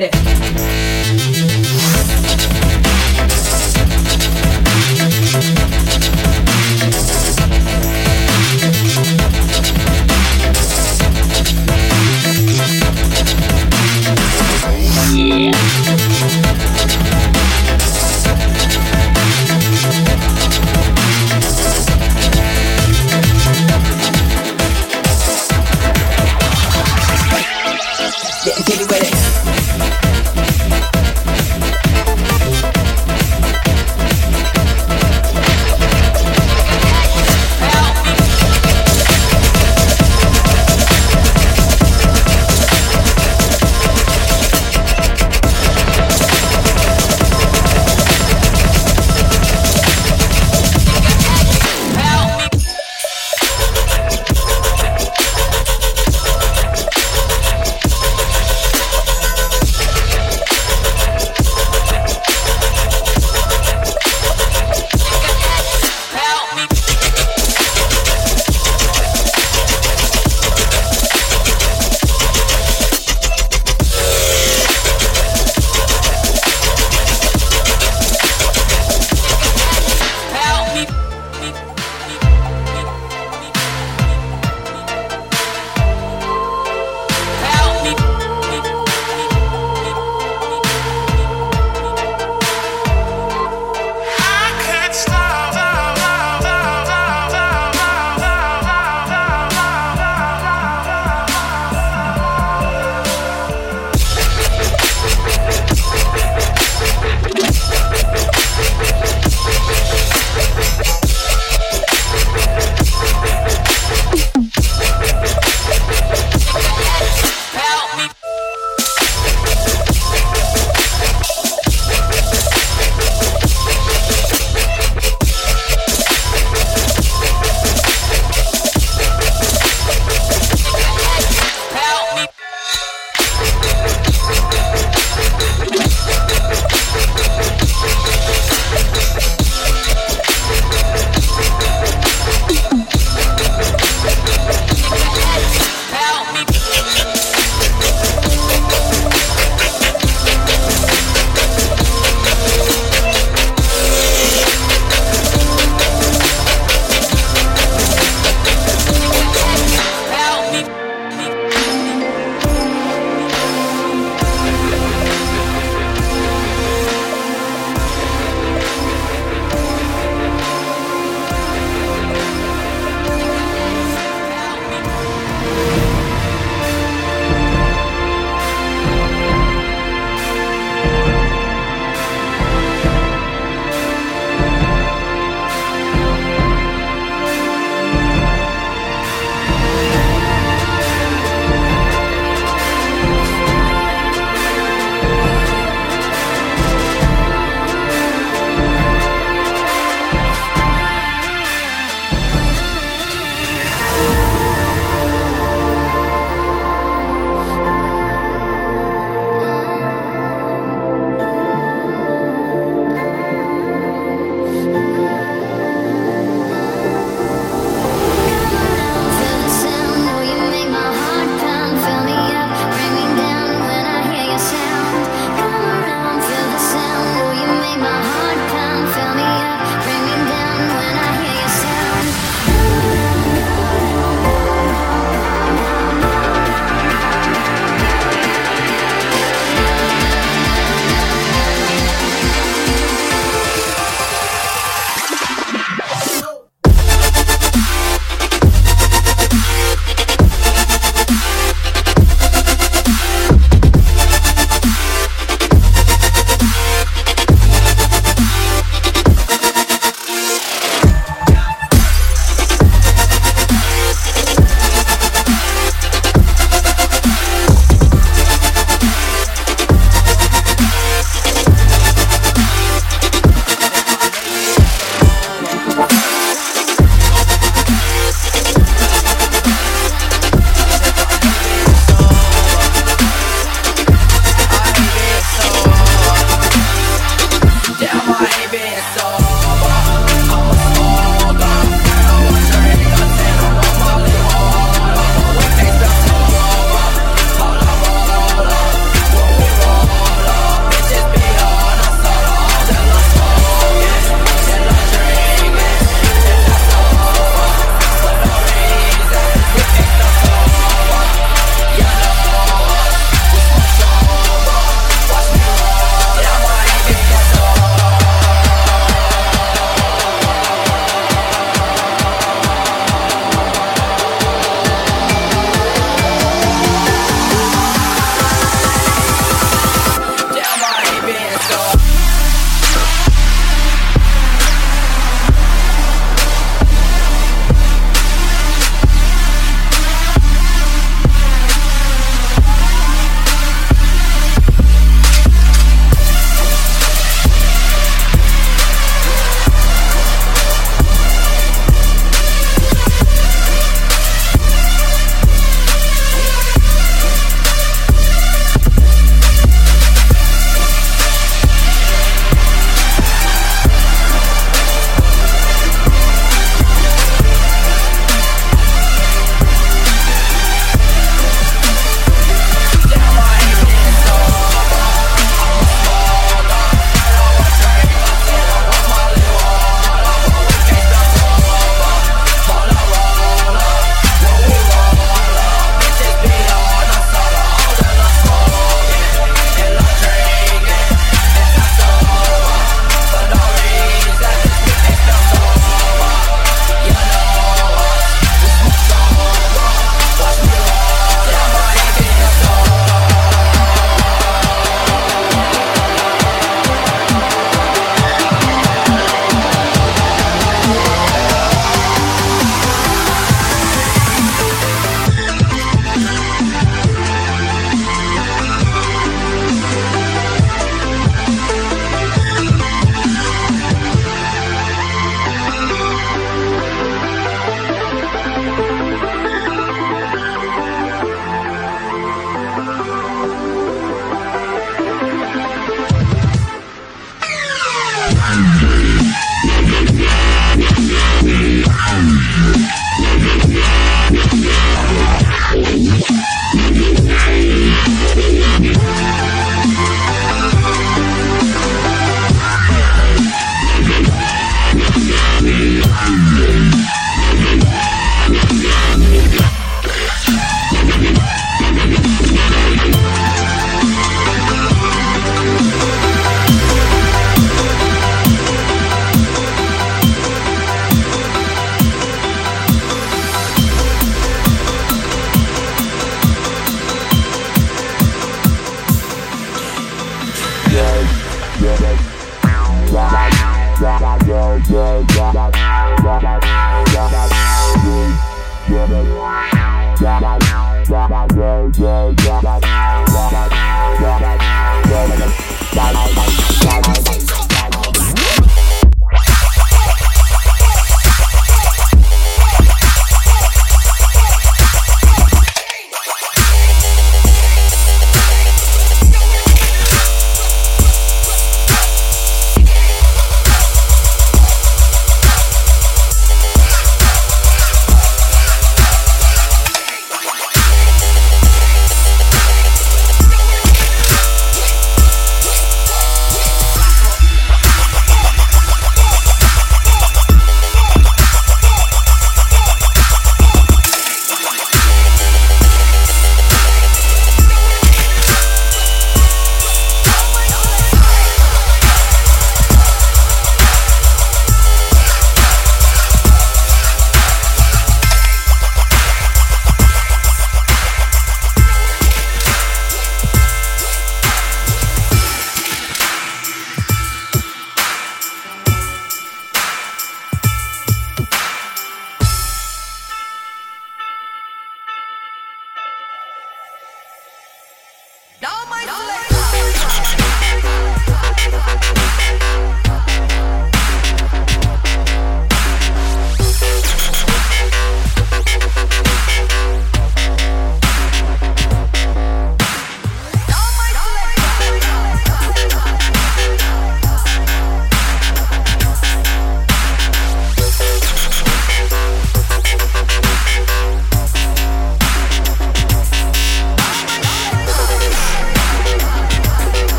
With it.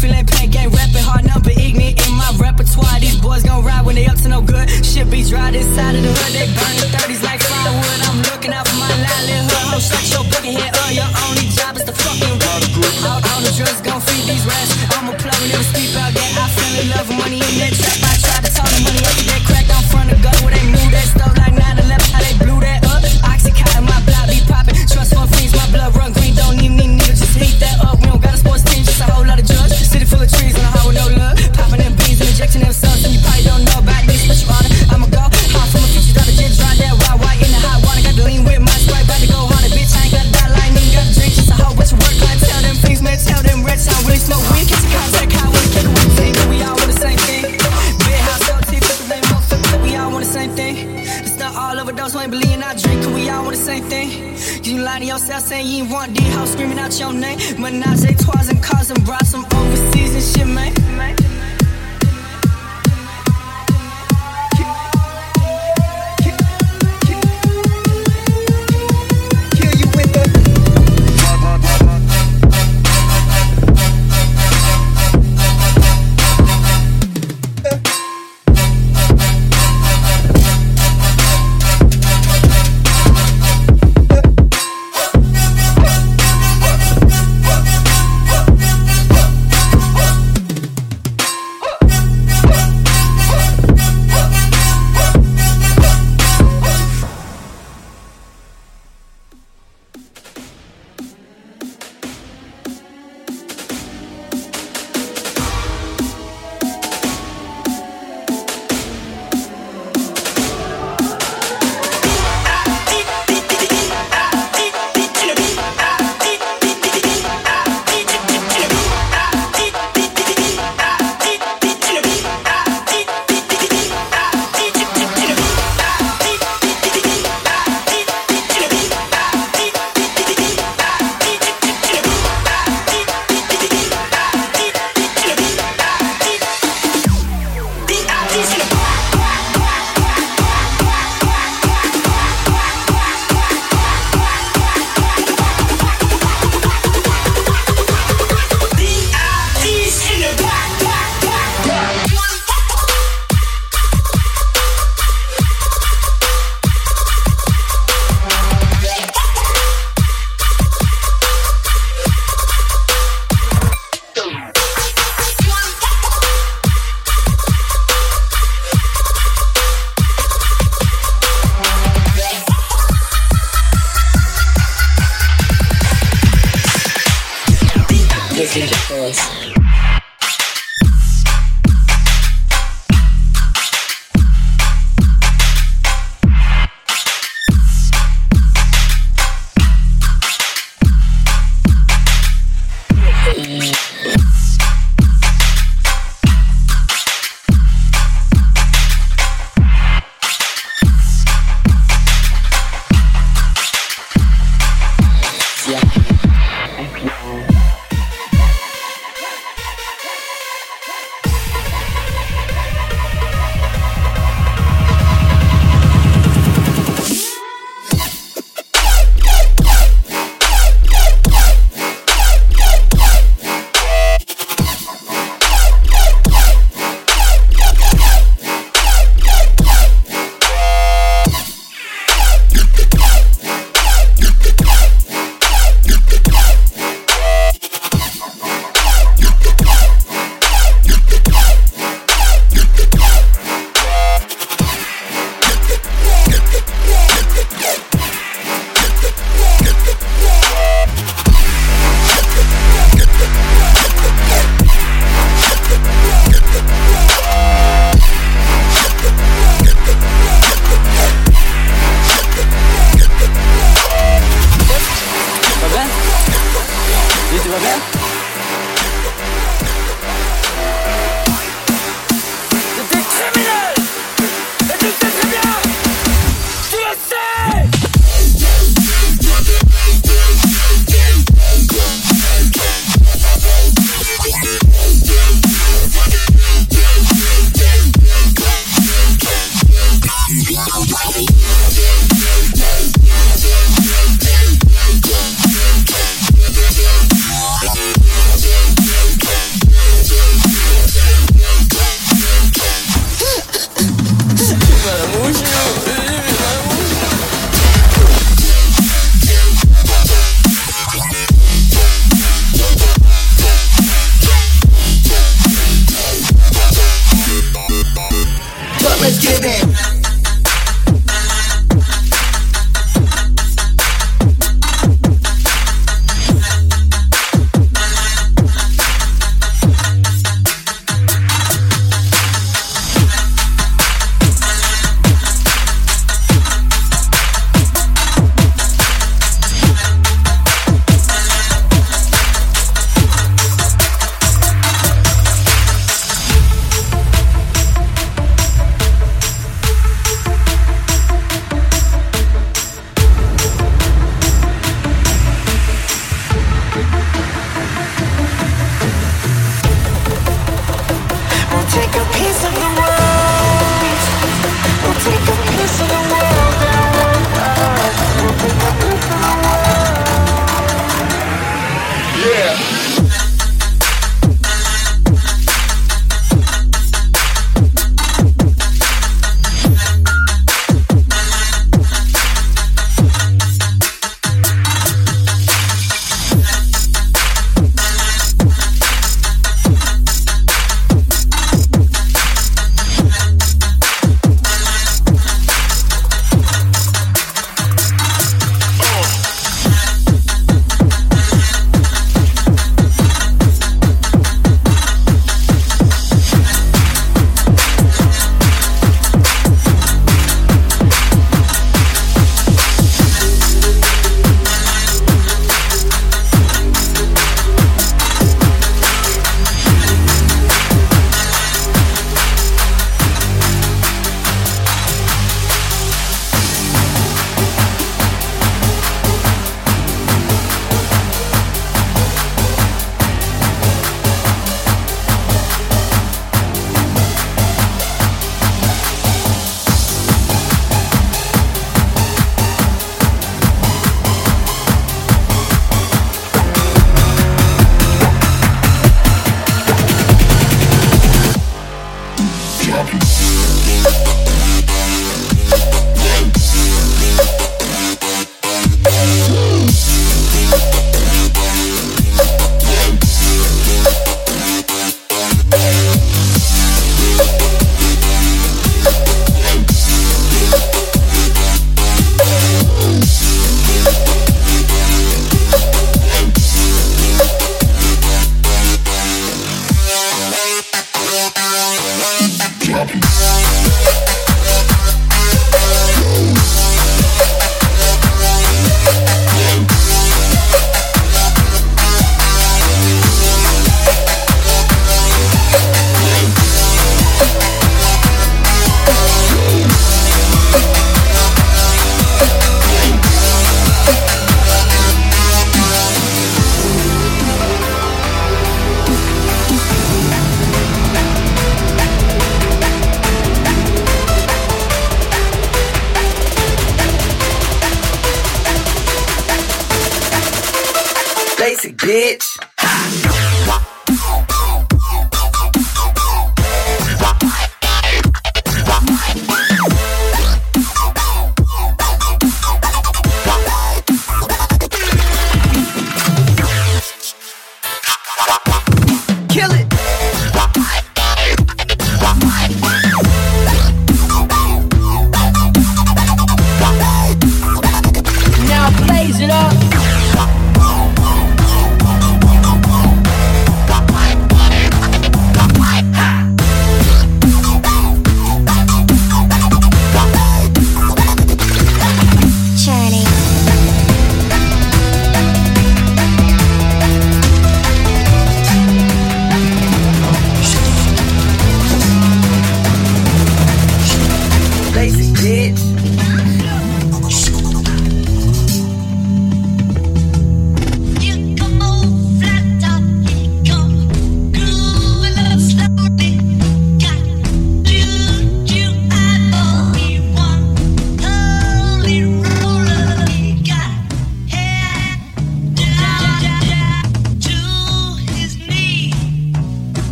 feeling pain. Bitch.